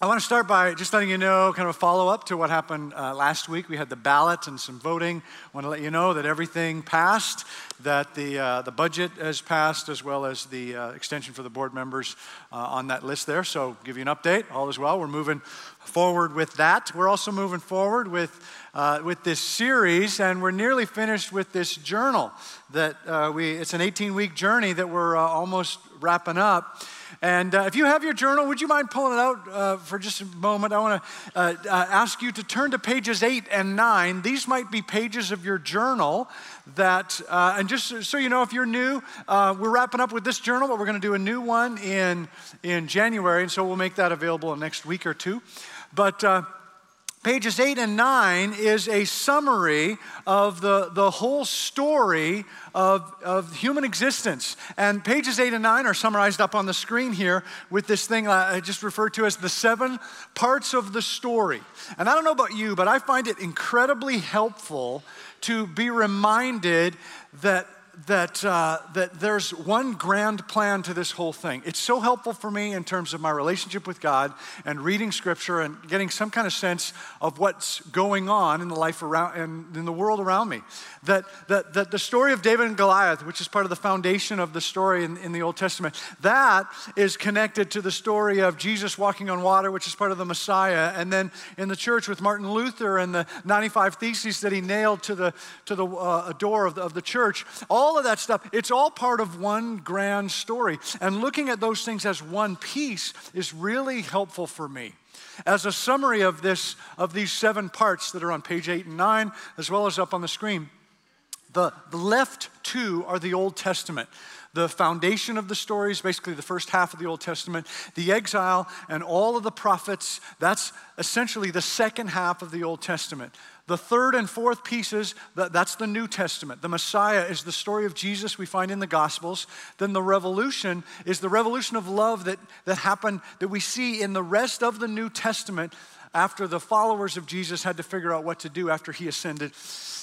I want to start by just letting you know, kind of a follow up to what happened uh, last week. We had the ballot and some voting. I want to let you know that everything passed, that the, uh, the budget has passed, as well as the uh, extension for the board members uh, on that list there. So, give you an update. All is well. We're moving forward with that. We're also moving forward with, uh, with this series, and we're nearly finished with this journal. That uh, we, it's an 18 week journey that we're almost wrapping up. And uh, if you have your journal, would you mind pulling it out uh, for just a moment? I want to uh, uh, ask you to turn to pages eight and nine. These might be pages of your journal that, uh, and just so you know, if you're new, uh, we're wrapping up with this journal, but we're going to do a new one in, in January. And so we'll make that available in next week or two. But pages 8 and 9 is a summary of the, the whole story of, of human existence. And pages 8 and 9 are summarized up on the screen here with this thing I just referred to as the seven parts of the story. And I don't know about you, but I find it incredibly helpful to be reminded that that, uh, that there's one grand plan to this whole thing. It's so helpful for me in terms of my relationship with God and reading scripture and getting some kind of sense of what's going on in the life around and in the world around me. That, that, that the story of David and Goliath, which is part of the foundation of the story in, in the Old Testament, that is connected to the story of Jesus walking on water, which is part of the Messiah. And then in the church with Martin Luther and the 95 Theses that he nailed to the, to the uh, door of the, of the church. All all of that stuff, it's all part of one grand story. And looking at those things as one piece is really helpful for me. As a summary of this, of these seven parts that are on page eight and nine, as well as up on the screen, the, left two are the Old Testament. The foundation of the story is basically the first half of the Old Testament. The exile and all of the prophets, that's essentially the second half of the Old Testament. The third and fourth pieces, that's the New Testament. The Messiah is the story of Jesus we find in the Gospels. Then the revolution is the revolution of love that, that happened, that we see in the rest of the New Testament after the followers of Jesus had to figure out what to do after he ascended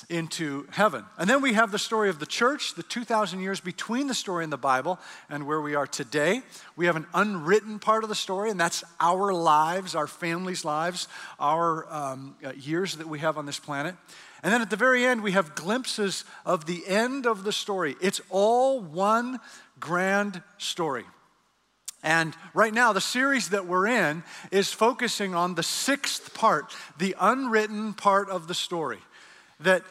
into heaven. And then we have the story of the church, the 2,000 years between the story in the Bible and where we are today. We have an unwritten part of the story, and that's our lives, our families' lives, our um, uh, years that we have on this planet. And then at the very end, we have glimpses of the end of the story. It's all one grand story. And right now, the series that we're in is focusing on the sixth part, the unwritten part of the story that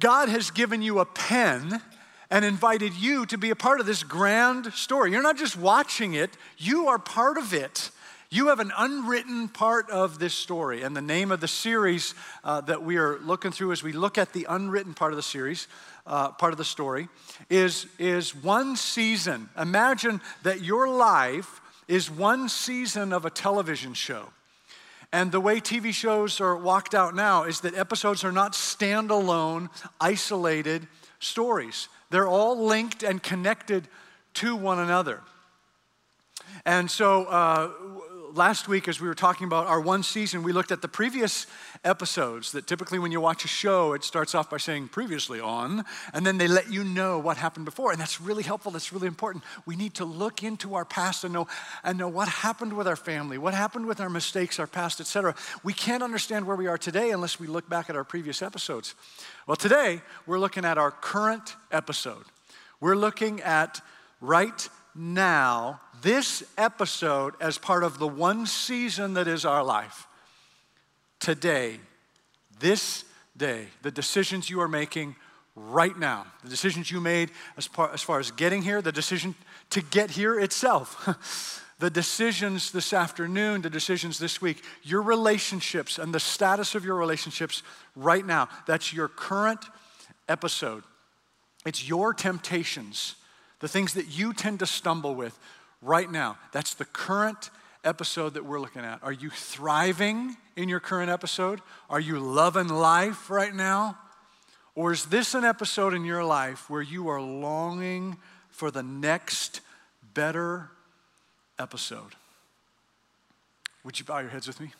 God has given you a pen and invited you to be a part of this grand story. You're not just watching it, you are part of it. You have an unwritten part of this story. And the name of the series uh, that we are looking through as we look at the unwritten part of the series, uh, part of the story, is, is one season. Imagine that your life is one season of a television show. And the way TV shows are walked out now is that episodes are not standalone, isolated stories. They're all linked and connected to one another. And so, uh, last week, as we were talking about our one season, we looked at the previous episodes. That typically, when you watch a show, it starts off by saying previously on, and then they let you know what happened before. And that's really helpful. That's really important. We need to look into our past and know, and know what happened with our family, what happened with our mistakes, our past, etc. We can't understand where we are today unless we look back at our previous episodes. Well, today, we're looking at our current episode. We're looking at right now this episode as part of the one season that is our life. Today, this day, the decisions you are making right now, the decisions you made as, par, as far as getting here, the decision to get here itself. the decisions this afternoon, the decisions this week, your relationships and the status of your relationships right now. That's your current episode. It's your temptations the things that you tend to stumble with right now. That's the current episode that we're looking at. Are you thriving in your current episode? Are you loving life right now? Or is this an episode in your life where you are longing for the next better episode? Would you bow your heads with me?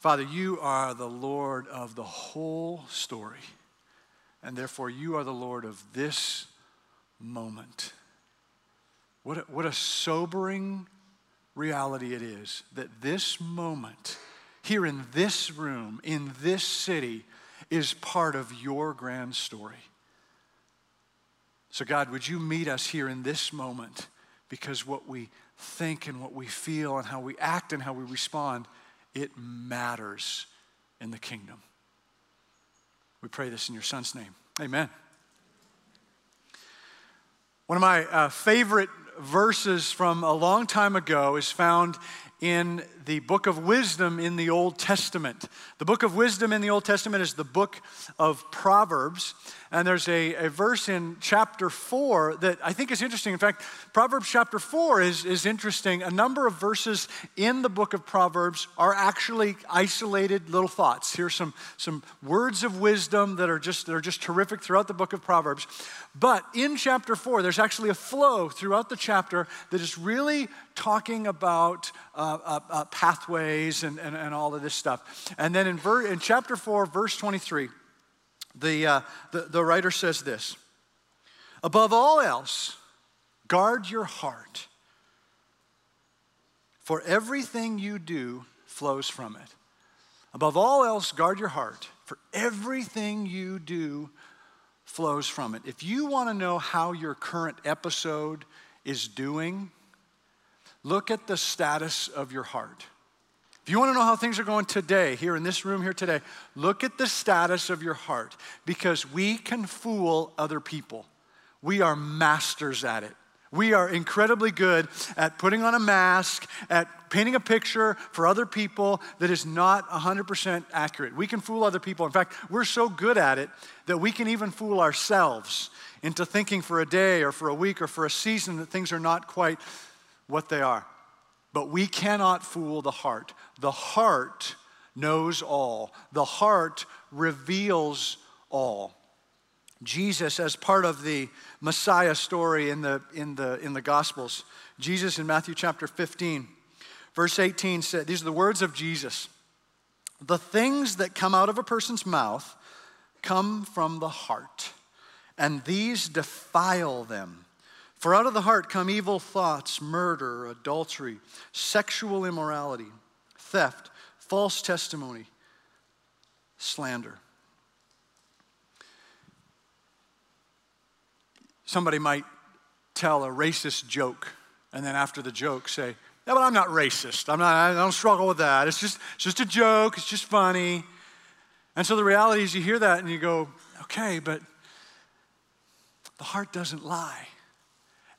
Father, you are the Lord of the whole story and therefore you are the Lord of this moment. What a, what a sobering reality it is that this moment, here in this room, in this city, is part of your grand story. So, God, would you meet us here in this moment because what we think and what we feel and how we act and how we respond, it matters in the kingdom. We pray this in your son's name. Amen. One of my uh, favorite verses from a long time ago is found in the book of wisdom in the Old Testament. The book of wisdom in the Old Testament is the book of Proverbs. And there's a, a verse in chapter 4 that I think is interesting. In fact, Proverbs chapter 4 is, is interesting. A number of verses in the book of Proverbs are actually isolated little thoughts. Here's some, some words of wisdom that are, just, that are just terrific throughout the book of Proverbs. But in chapter 4, there's actually a flow throughout the chapter that is really talking about uh, uh, uh, pathways and, and, and, all of this stuff. And then in, ver- in chapter 4, verse 23, the, uh, the, the writer says this Above all else, guard your heart, for everything you do flows from it. Above all else, guard your heart, for everything you do flows from it. If you want to know how your current episode is doing, look at the status of your heart. If you want to know how things are going today, here in this room here today, look at the status of your heart because we can fool other people. We are masters at it. We are incredibly good at putting on a mask, at painting a picture for other people that is not 100% accurate. We can fool other people. In fact, we're so good at it that we can even fool ourselves into thinking for a day or for a week or for a season that things are not quite what they are. But we cannot fool the heart. The heart knows all, the heart reveals all. Jesus, as part of the Messiah story in the, in the, in the Gospels, Jesus in Matthew chapter 15, verse 18 said, These are the words of Jesus. The things that come out of a person's mouth come from the heart, and these defile them. For out of the heart come evil thoughts, murder, adultery, sexual immorality, theft, false testimony, slander. Somebody might tell a racist joke and then after the joke say, Yeah, but I'm not racist. I'm not, I don't struggle with that. It's just, it's just a joke, it's just funny. And so the reality is you hear that and you go, Okay, but the heart doesn't lie.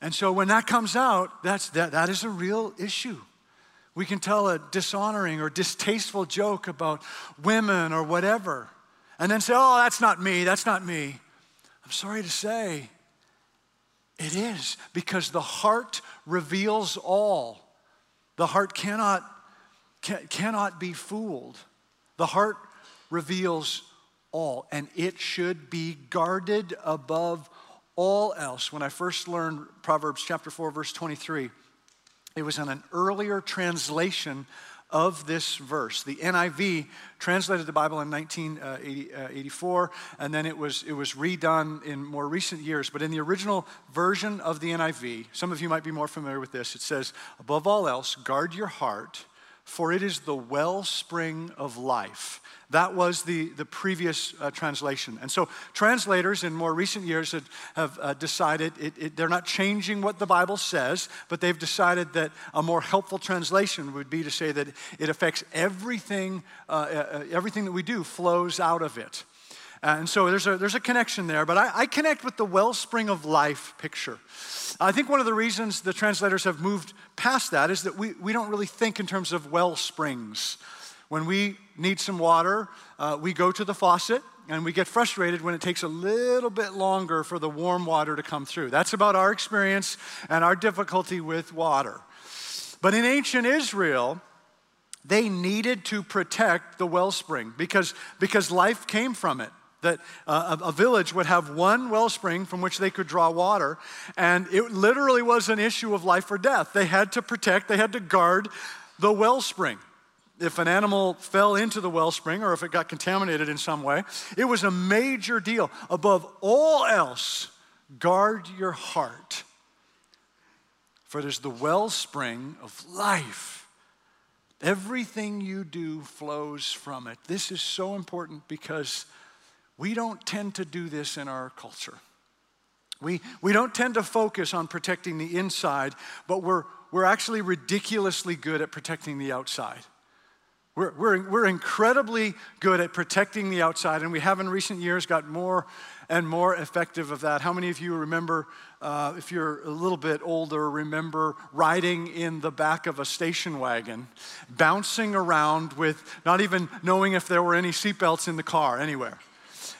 And so when that comes out, that's, that, that is a real issue. We can tell a dishonoring or distasteful joke about women or whatever, and then say, oh, that's not me, that's not me. I'm sorry to say, it is, because the heart reveals all. The heart cannot, can, cannot be fooled. The heart reveals all, and it should be guarded above all else. When I first learned Proverbs chapter 4, verse 23, it was in an earlier translation of this verse. The NIV translated the Bible in 1984, uh, and then it was, it was redone in more recent years. But in the original version of the NIV, some of you might be more familiar with this, it says, Above all else, guard your heart, for it is the wellspring of life. That was the, the previous uh, translation. And so, translators in more recent years have, have uh, decided it, it, they're not changing what the Bible says, but they've decided that a more helpful translation would be to say that it affects everything, uh, uh everything that we do flows out of it. And so there's a, there's a connection there, but I, I, connect with the wellspring of life picture. I think one of the reasons the translators have moved past that is that we, we don't really think in terms of well springs. When we need some water, uh, we go to the faucet and we get frustrated when it takes a little bit longer for the warm water to come through. That's about our experience and our difficulty with water. But in ancient Israel, they needed to protect the wellspring because, because life came from it. That uh, a, a village would have one wellspring from which they could draw water, and it literally was an issue of life or death. They had to protect, they had to guard the wellspring if an animal fell into the wellspring or if it got contaminated in some way. It was a major deal. Above all else, guard your heart, for it is the wellspring of life. Everything you do flows from it. This is so important because we don't tend to do this in our culture. We, we don't tend to focus on protecting the inside, but we're, we're actually ridiculously good at protecting the outside. We're, we're, we're incredibly good at protecting the outside, and we have in recent years got more and more effective of that. How many of you remember, uh, if you're a little bit older, remember riding in the back of a station wagon, bouncing around with not even knowing if there were any seatbelts in the car anywhere?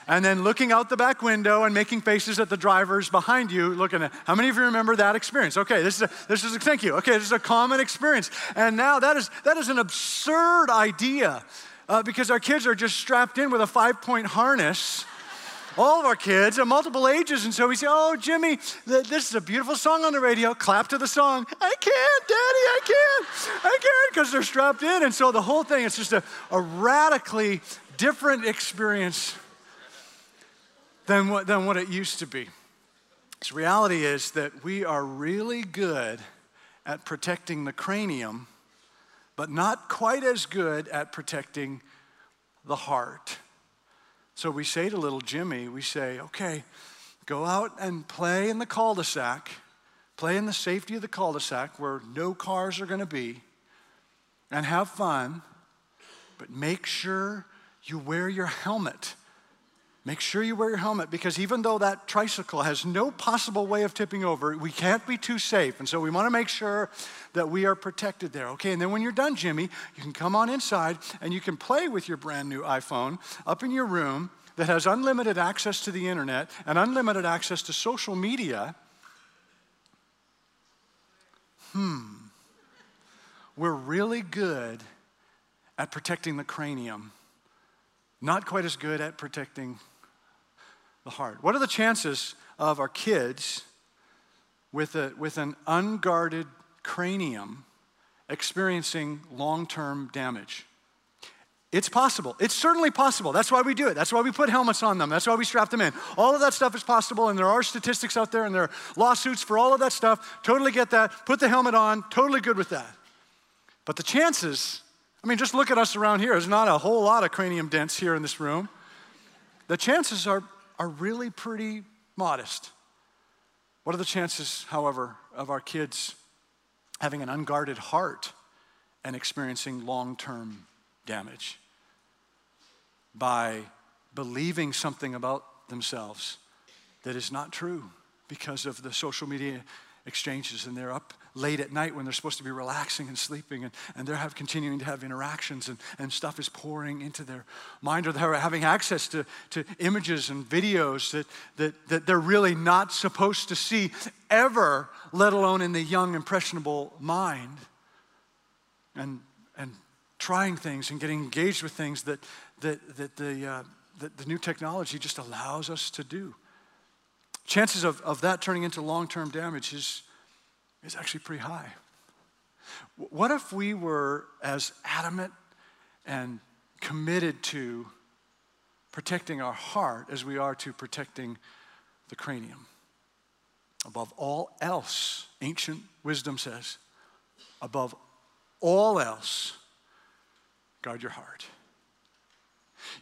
And then looking out the back window and making faces at the drivers behind you, looking at how many of you remember that experience? Okay, this is a, this is a, thank you. Okay, this is a common experience, and now that is that is an absurd idea uh, because our kids are just strapped in with a five point harness. All of our kids at multiple ages, and so we say, "Oh, Jimmy, th- this is a beautiful song on the radio. Clap to the song." I can't, Daddy, I can't, I can't, because they're strapped in, and so the whole thing is just a, a radically different experience than what, than what it used to be. The reality is that we are really good at protecting the cranium, but not quite as good at protecting the heart. So we say to little Jimmy, we say, okay, go out and play in the cul de sac, play in the safety of the cul de sac where no cars are going to be, and have fun, but make sure you wear your helmet Make sure you wear your helmet because even though that tricycle has no possible way of tipping over, we can't be too safe. And so we want to make sure that we are protected there. Okay, and then when you're done, Jimmy, you can come on inside and you can play with your brand new iPhone up in your room that has unlimited access to the internet and unlimited access to social media. Hmm. We're really good at protecting the cranium, not quite as good at protecting the heart. What are the chances of our kids with, a, with an unguarded cranium experiencing long term damage? It's possible. It's certainly possible. That's why we do it. That's why we put helmets on them. That's why we strap them in. All of that stuff is possible, and there are statistics out there, and there are lawsuits for all of that stuff. Totally get that. Put the helmet on. Totally good with that. But the chances, I mean, just look at us around here. There's not a whole lot of cranium dents here in this room. The chances are are really pretty modest. What are the chances, however, of our kids having an unguarded heart and experiencing long term damage by believing something about themselves that is not true because of the social media exchanges and they're up late at night when they're supposed to be relaxing and sleeping and, and they're have, continuing to have interactions and, and stuff is pouring into their mind or they're having access to, to images and videos that, that, that they're really not supposed to see ever, let alone in the young, impressionable mind. And, and trying things and getting engaged with things that, that, that, the, uh, that the new technology just allows us to do. Chances of, of that turning into long term damage is, is actually pretty high. What if we were as adamant and committed to protecting our heart as we are to protecting the cranium? Above all else, ancient wisdom says, above all else, guard your heart.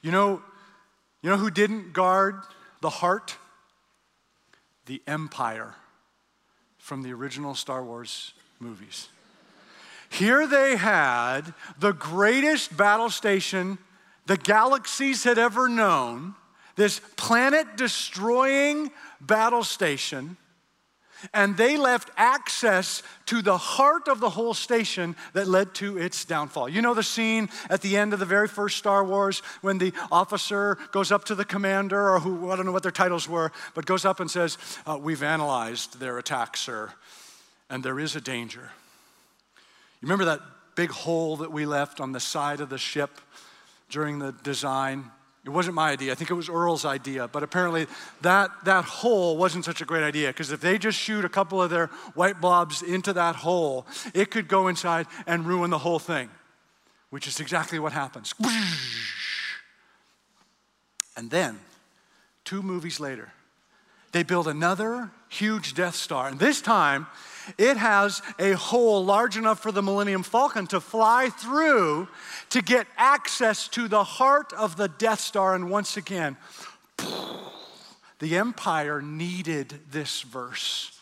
You know, you know who didn't guard the heart? The empire from the original Star Wars movies. Here they had the greatest battle station the galaxies had ever known, this planet destroying battle station and they left access to the heart of the whole station that led to its downfall. You know the scene at the end of the very first Star Wars when the officer goes up to the commander, or who, I don't know what their titles were, but goes up and says, uh, We've analyzed their attack, sir, and there is a danger. You remember that big hole that we left on the side of the ship during the design? It wasn't my idea. I think it was Earl's idea. But apparently, that, that hole wasn't such a great idea because if they just shoot a couple of their white blobs into that hole, it could go inside and ruin the whole thing, which is exactly what happens. And then, two movies later, they build another huge Death Star. And this time, it has a hole large enough for the Millennium Falcon to fly through to get access to the heart of the Death Star. And once again, the Empire needed this verse.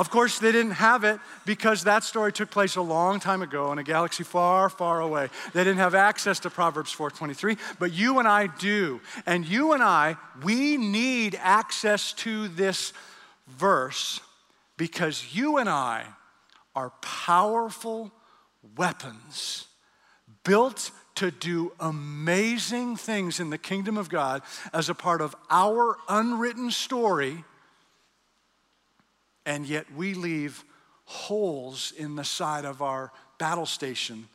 Of course, they didn't have it because that story took place a long time ago in a galaxy far, far away. They didn't have access to Proverbs 4:23, but you and I do. And you and I, we need access to this verse because you and I are powerful weapons built to do amazing things in the kingdom of God as a part of our unwritten story and yet we leave holes in the side of our battle station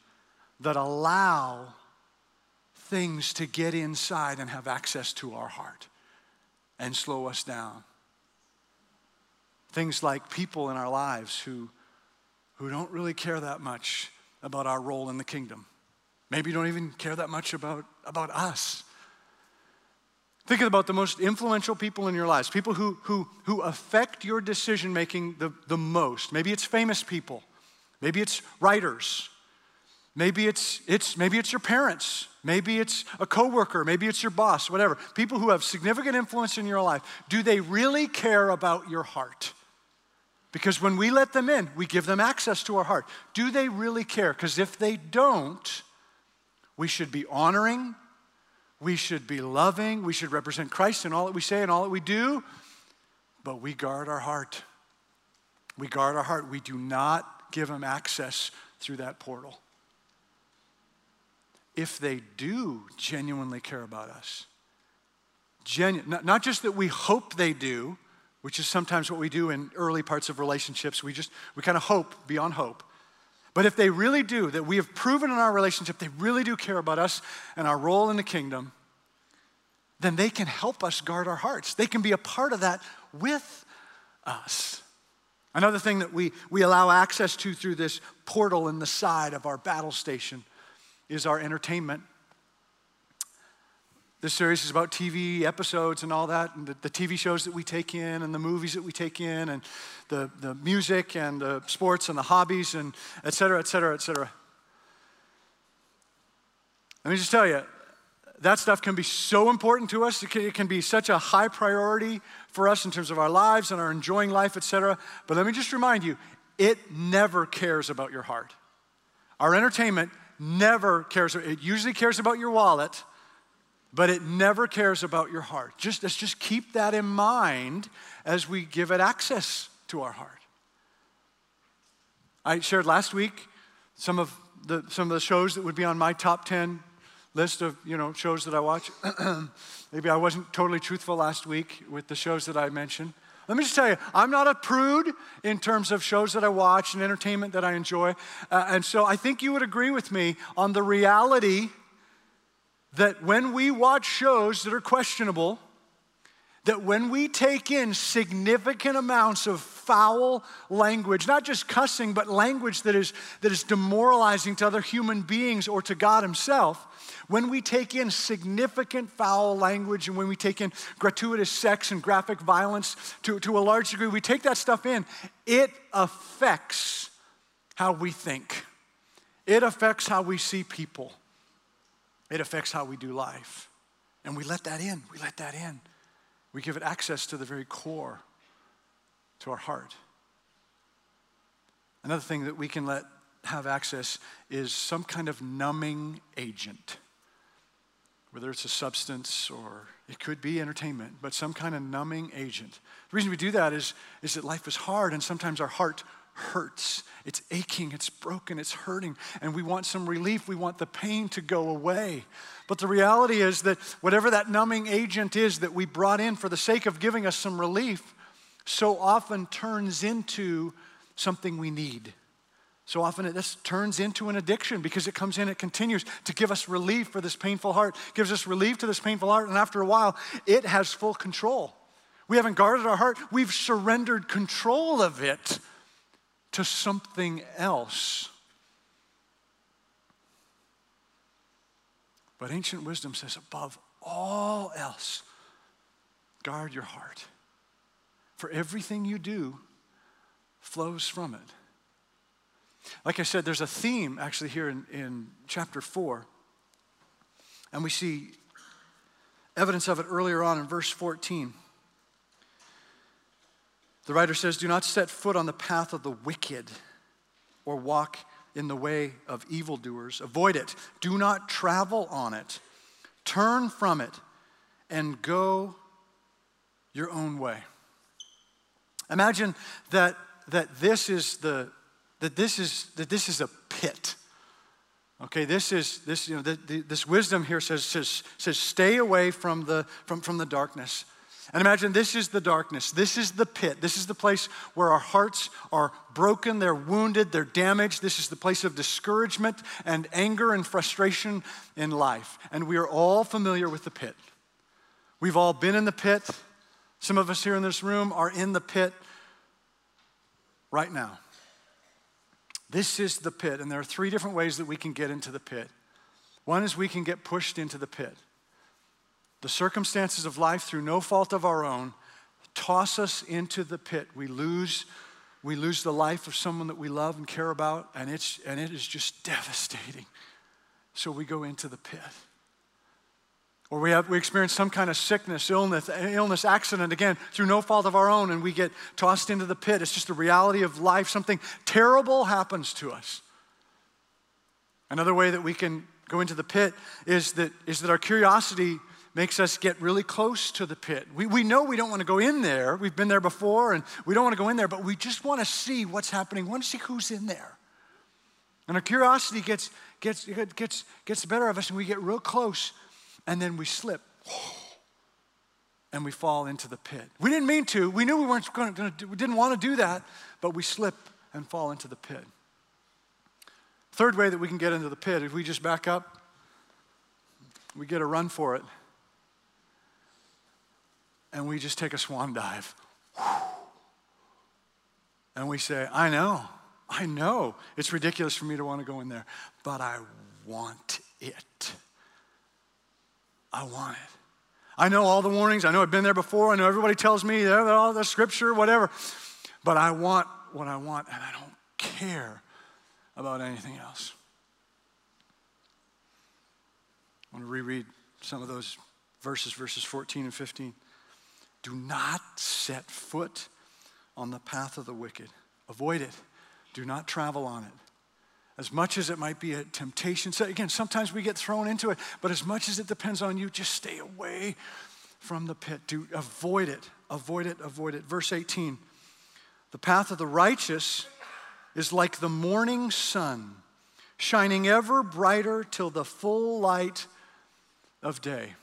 that allow things to get inside and have access to our heart and slow us down. Things like people in our lives who, who don't really care that much about our role in the kingdom. Maybe don't even care that much about, about us. Thinking about the most influential people in your lives, people who, who, who affect your decision making the, the most. Maybe it's famous people, maybe it's writers, maybe it's, it's, maybe it's your parents, maybe it's a coworker, maybe it's your boss, whatever. People who have significant influence in your life, do they really care about your heart? Because when we let them in, we give them access to our heart. Do they really care? Because if they don't, we should be honoring we should be loving. We should represent Christ in all that we say and all that we do. But we guard our heart. We guard our heart. We do not give them access through that portal. If they do genuinely care about us, genu- not, not just that we hope they do, which is sometimes what we do in early parts of relationships, we just, we kind of hope beyond hope. But if they really do, that we have proven in our relationship, they really do care about us and our role in the kingdom, then they can help us guard our hearts. They can be a part of that with us. Another thing that we, we allow access to through this portal in the side of our battle station is our entertainment. This series is about TV episodes and all that, and the, the, TV shows that we take in, and the movies that we take in, and the, the music, and the sports, and the hobbies, and et cetera, et cetera, et cetera. Let me just tell you, that stuff can be so important to us. It can, it can, be such a high priority for us in terms of our lives and our enjoying life, etc. But let me just remind you, it never cares about your heart. Our entertainment never cares. It usually cares about your wallet, but it never cares about your heart. Just let's just keep that in mind as we give it access to our heart. I shared last week some of the some of the shows that would be on my top 10 list of you know shows that I watch. Maybe I wasn't totally truthful last week with the shows that I mentioned. Let me just tell you, I'm not a prude in terms of shows that I watch and entertainment that I enjoy. Uh, and so I think you would agree with me on the reality that when we watch shows that are questionable, that when we take in significant amounts of foul language, not just cussing, but language that is, that is demoralizing to other human beings or to God Himself, when we take in significant foul language and when we take in gratuitous sex and graphic violence to, to a large degree, we take that stuff in, it affects how we think. It affects how we see people. It affects how we do life. And we let that in. We let that in. We give it access to the very core, to our heart. Another thing that we can let have access is some kind of numbing agent whether it's a substance or it could be entertainment, but some kind of numbing agent. The reason we do that is, is that life is hard and sometimes our heart hurts. It's aching, it's broken, it's hurting, and we want some relief. We want the pain to go away. But the reality is that whatever that numbing agent is that we brought in for the sake of giving us some relief, so often turns into something we need. So often it just turns into an addiction because it comes in, it continues to give us relief for this painful heart, gives us relief to this painful heart, and after a while, it has full control. We haven't guarded our heart, we've surrendered control of it to something else. But ancient wisdom says, above all else, guard your heart. For everything you do flows from it. Like I said, there's a theme actually here in, in chapter 4. And we see evidence of it earlier on in verse 14. The writer says, Do not set foot on the path of the wicked or walk in the way of evildoers. Avoid it. Do not travel on it. Turn from it and go your own way. Imagine that, that this is the that this is that this is a pit. Okay, this is this you know the, the, this wisdom here says, says says stay away from the from, from the darkness. And imagine this is the darkness. This is the pit. This is the place where our hearts are broken, they're wounded, they're damaged. This is the place of discouragement and anger and frustration in life. And we are all familiar with the pit. We've all been in the pit. Some of us here in this room are in the pit right now. This is the pit, and there are three different ways that we can get into the pit. One is we can get pushed into the pit. The circumstances of life, through no fault of our own, toss us into the pit. We lose, we lose the life of someone that we love and care about, and, it's, and it is just devastating. So we go into the pit. Or we, have, we experience some kind of sickness, illness, illness, accident, again, through no fault of our own, and we get tossed into the pit. It's just the reality of life. Something terrible happens to us. Another way that we can go into the pit is that, is that our curiosity makes us get really close to the pit. We, we know we don't want to go in there. We've been there before, and we don't want to go in there, but we just want to see what's happening. We want to see who's in there. And our curiosity gets, gets, gets, gets the better of us, and we get real close and then we slip and we fall into the pit. We didn't mean to. We knew we weren't going to, do, we didn't want to do that, but we slip and fall into the pit. Third way that we can get into the pit, if we just back up, we get a run for it, and we just take a swan dive. And we say, I know, I know it's ridiculous for me to want to go in there, but I want it. I want it. I know all the warnings. I know I've been there before. I know everybody tells me all the scripture, whatever. But I want what I want, and I don't care about anything else. I want to reread some of those verses, verses 14 and 15. Do not set foot on the path of the wicked. Avoid it. Do not travel on it as much as it might be a temptation. So again, sometimes we get thrown into it, but as much as it depends on you, just stay away from the pit. Do avoid it. Avoid it, avoid it. Verse 18. The path of the righteous is like the morning sun, shining ever brighter till the full light of day.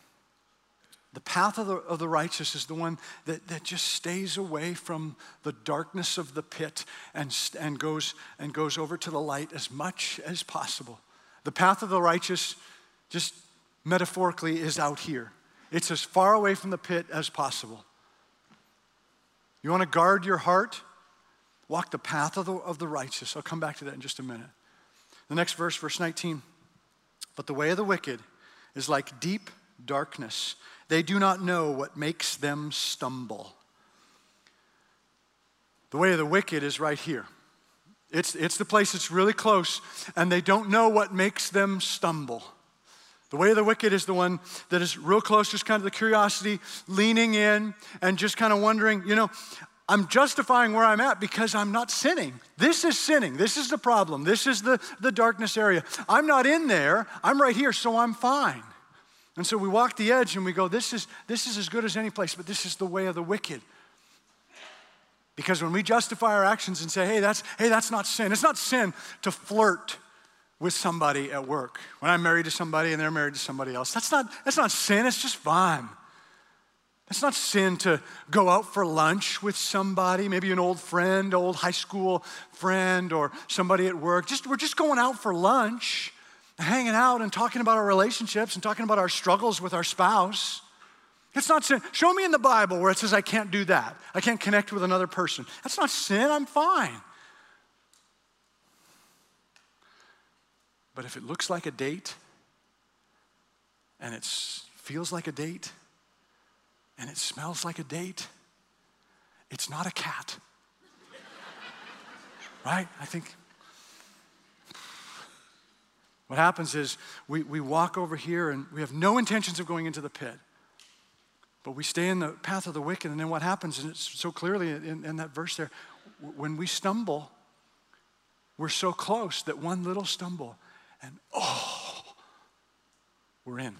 The path of the, of the righteous is the one that, that just stays away from the darkness of the pit and, and, goes, and goes over to the light as much as possible. The path of the righteous, just metaphorically, is out here. It's as far away from the pit as possible. You want to guard your heart? Walk the path of the, of the righteous. I'll come back to that in just a minute. The next verse, verse 19. But the way of the wicked is like deep darkness. They do not know what makes them stumble. The way of the wicked is right here. It's, it's the place that's really close, and they don't know what makes them stumble. The way of the wicked is the one that is real close, just kind of the curiosity, leaning in and just kind of wondering, you know, I'm justifying where I'm at because I'm not sinning. This is sinning. This is the problem. This is the, the darkness area. I'm not in there. I'm right here, so I'm fine. And so we walk the edge and we go, this is, this is as good as any place, but this is the way of the wicked. Because when we justify our actions and say, hey, that's, hey, that's not sin, it's not sin to flirt with somebody at work. When I'm married to somebody and they're married to somebody else, that's not, that's not sin, it's just fine. It's not sin to go out for lunch with somebody, maybe an old friend, old high school friend, or somebody at work. Just, we're just going out for lunch hanging out and talking about our relationships and talking about our struggles with our spouse. It's not sin. Show me in the Bible where it says I can't do that. I can't connect with another person. That's not sin. I'm fine. But if it looks like a date and it feels like a date and it smells like a date, it's not a cat. right? I think what happens is we, we walk over here and we have no intentions of going into the pit. But we stay in the path of the wicked, and then what happens, and it's so clearly in, in that verse there, when we stumble, we're so close that one little stumble, and oh, we're in.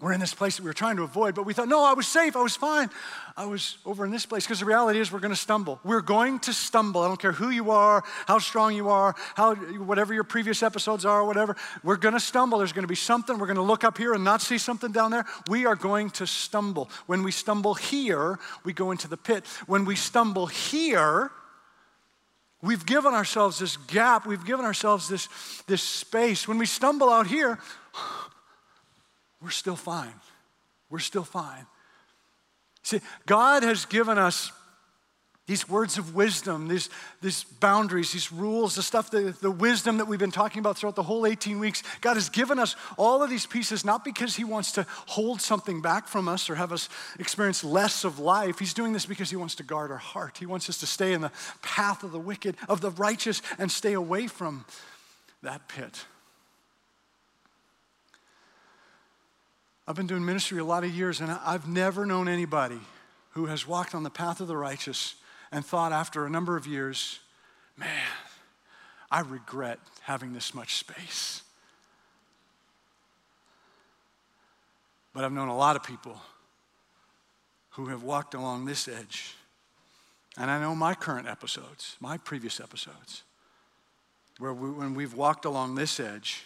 We're in this place that we were trying to avoid, but we thought, no, I was safe, I was fine. I was over in this place because the reality is we're going to stumble. We're going to stumble. I don't care who you are, how strong you are, how whatever your previous episodes are, whatever. We're going to stumble. There's going to be something. We're going to look up here and not see something down there. We are going to stumble. When we stumble here, we go into the pit. When we stumble here, we've given ourselves this gap. We've given ourselves this, this space. When we stumble out here, we're still fine. We're still fine. See, God has given us these words of wisdom, these, these boundaries, these rules, the stuff, the, the wisdom that we've been talking about throughout the whole 18 weeks. God has given us all of these pieces, not because He wants to hold something back from us or have us experience less of life. He's doing this because He wants to guard our heart. He wants us to stay in the path of the wicked, of the righteous, and stay away from that pit. I've been doing ministry a lot of years, and I've never known anybody who has walked on the path of the righteous and thought after a number of years, man, I regret having this much space. But I've known a lot of people who have walked along this edge. And I know my current episodes, my previous episodes, where we, when we've walked along this edge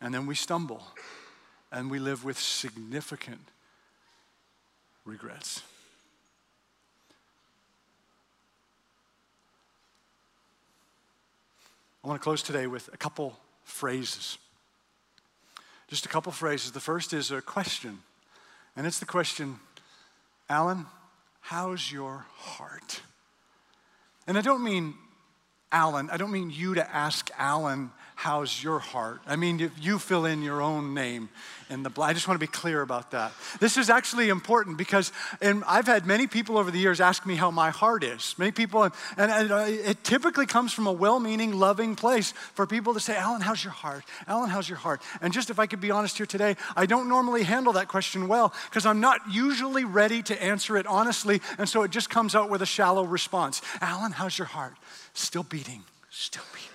and then we stumble and we live with significant regrets. I want to close today with a couple phrases. Just a couple phrases. The first is a question, and it's the question Alan, how's your heart? And I don't mean Alan, I don't mean you to ask Alan how's your heart? I mean, you fill in your own name in the blank. I just want to be clear about that. This is actually important because and I've had many people over the years ask me how my heart is. Many people, and, and, and uh, it typically comes from a well meaning, loving place for people to say, Alan, how's your heart? Alan, how's your heart? And just if I could be honest here today, I don't normally handle that question well because I'm not usually ready to answer it honestly. And so it just comes out with a shallow response Alan, how's your heart? Still beating, still beating.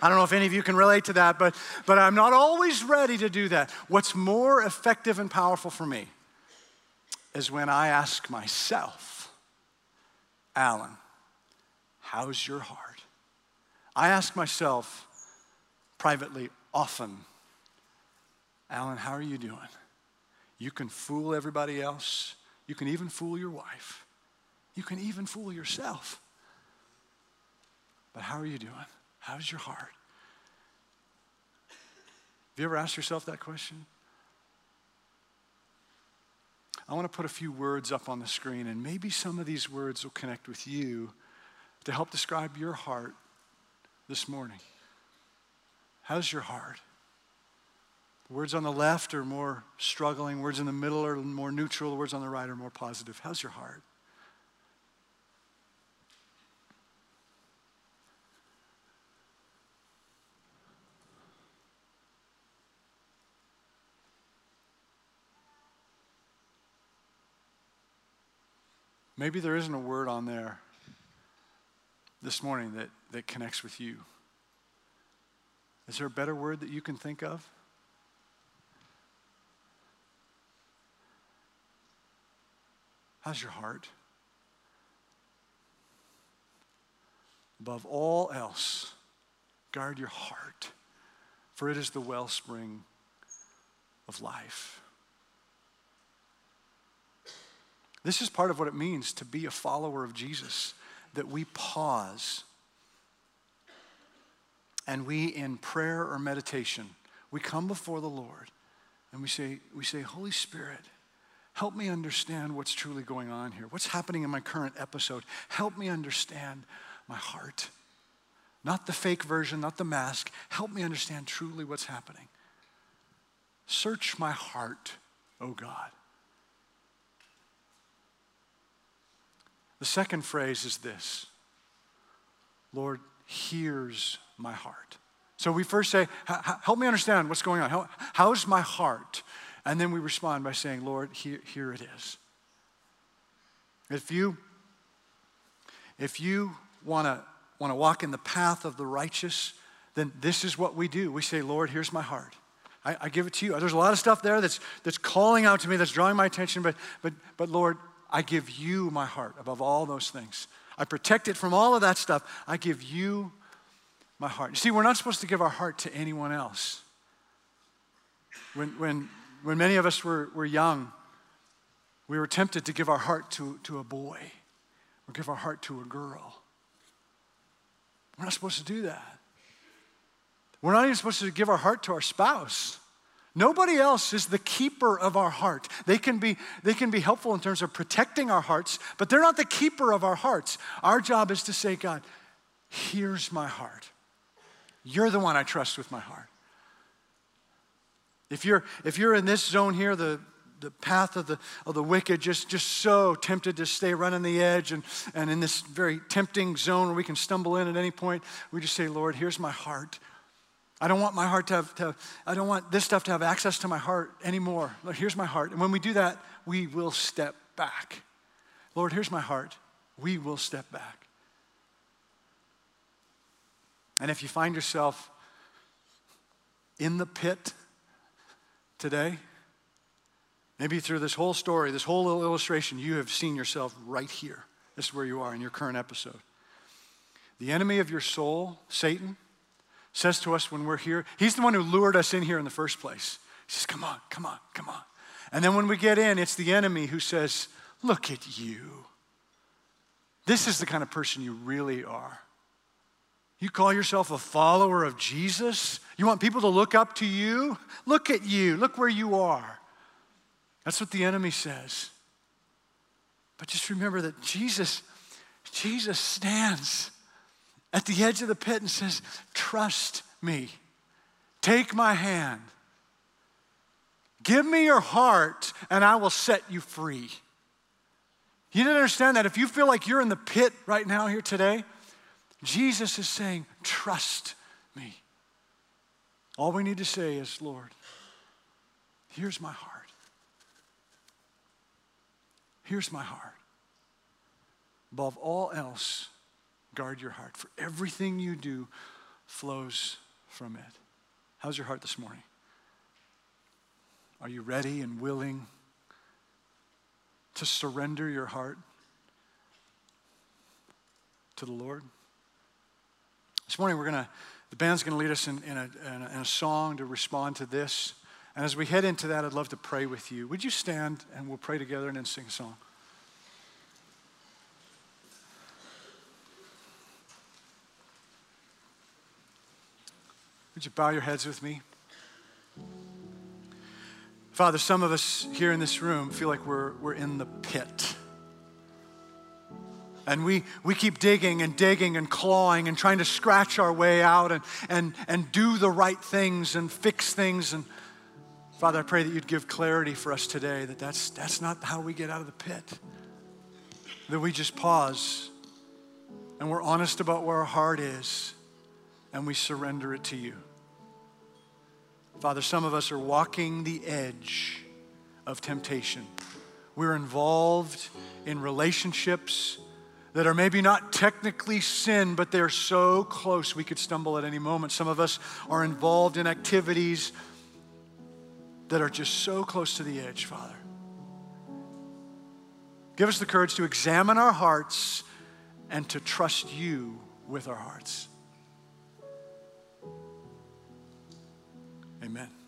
I don't know if any of you can relate to that, but, but I'm not always ready to do that. What's more effective and powerful for me is when I ask myself, Alan, how's your heart? I ask myself privately often, Alan, how are you doing? You can fool everybody else. You can even fool your wife. You can even fool yourself. But how are you doing? How's your heart? Have you ever asked yourself that question? I want to put a few words up on the screen, and maybe some of these words will connect with you to help describe your heart this morning. How's your heart? The words on the left are more struggling, words in the middle are more neutral, the words on the right are more positive. How's your heart? Maybe there isn't a word on there this morning that, that connects with you. Is there a better word that you can think of? How's your heart? Above all else, guard your heart, for it is the wellspring of life. This is part of what it means to be a follower of Jesus, that we pause and we, in prayer or meditation, we come before the Lord and we say, we say, Holy Spirit, help me understand what's truly going on here. What's happening in my current episode? Help me understand my heart. Not the fake version, not the mask. Help me understand truly what's happening. Search my heart, O God. The second phrase is this Lord, here's my heart. So we first say, Help me understand what's going on. how's my heart? And then we respond by saying, Lord, here, here it is. If you, if you want to want to walk in the path of the righteous, then this is what we do. We say, Lord, here's my heart. I, I, give it to you. There's a lot of stuff there that's, that's calling out to me, that's drawing my attention, but, but, but Lord, I give you my heart above all those things. I protect it from all of that stuff. I give you my heart. You see, we're not supposed to give our heart to anyone else. When, when, when many of us were, were young, we were tempted to give our heart to, to a boy or give our heart to a girl. We're not supposed to do that. We're not even supposed to give our heart to our spouse. Nobody else is the keeper of our heart. They can, be, they can be helpful in terms of protecting our hearts, but they're not the keeper of our hearts. Our job is to say, God, here's my heart. You're the one I trust with my heart. If you're, if you're in this zone here, the, the path of the, of the wicked, just, just so tempted to stay running the edge and, and in this very tempting zone where we can stumble in at any point, we just say, Lord, here's my heart. I don't want my heart to have, to I don't want this stuff to have access to my heart anymore. Lord, here's my heart. And when we do that, we will step back. Lord, here's my heart. We will step back. And if you find yourself in the pit today, maybe through this whole story, this whole little illustration, you have seen yourself right here. This is where you are in your current episode. The enemy of your soul, Satan, says to us when we're here, he's the one who lured us in here in the first place. He says, Come on, come on, come on. And then when we get in, it's the enemy who says, Look at you. This is the kind of person you really are. You call yourself a follower of Jesus? You want people to look up to you? Look at you. Look where you are. That's what the enemy says. But just remember that Jesus, Jesus stands at the edge of the pit and says, Trust me. Take my hand. Give me your heart, and I will set you free. You didn't understand that. If you feel like you're in the pit right now, here today, Jesus is saying, Trust me. All we need to say is, Lord, here's my heart. Here's my heart. Above all else, guard your heart, for everything you do flows from it. How's your heart this morning? Are you ready and willing to surrender your heart to the Lord? This morning, we're going to, the band's going to lead us in, in, a, in, a, in a song to respond to this. And as we head into that, I'd love to pray with you. Would you stand and we'll pray together and then sing a song? Would you bow your heads with me? Father, some of us here in this room feel like we're, we're in the pit. And we, we keep digging and digging and clawing and trying to scratch our way out and, and, and do the right things and fix things. And Father, I pray that you'd give clarity for us today that that's, that's not how we get out of the pit. That we just pause and we're honest about where our heart is and we surrender it to you. Father, some of us are walking the edge of temptation. We're involved in relationships that are maybe not technically sin, but they're so close we could stumble at any moment. Some of us are involved in activities that are just so close to the edge, Father. Give us the courage to examine our hearts and to trust you with our hearts. Amen.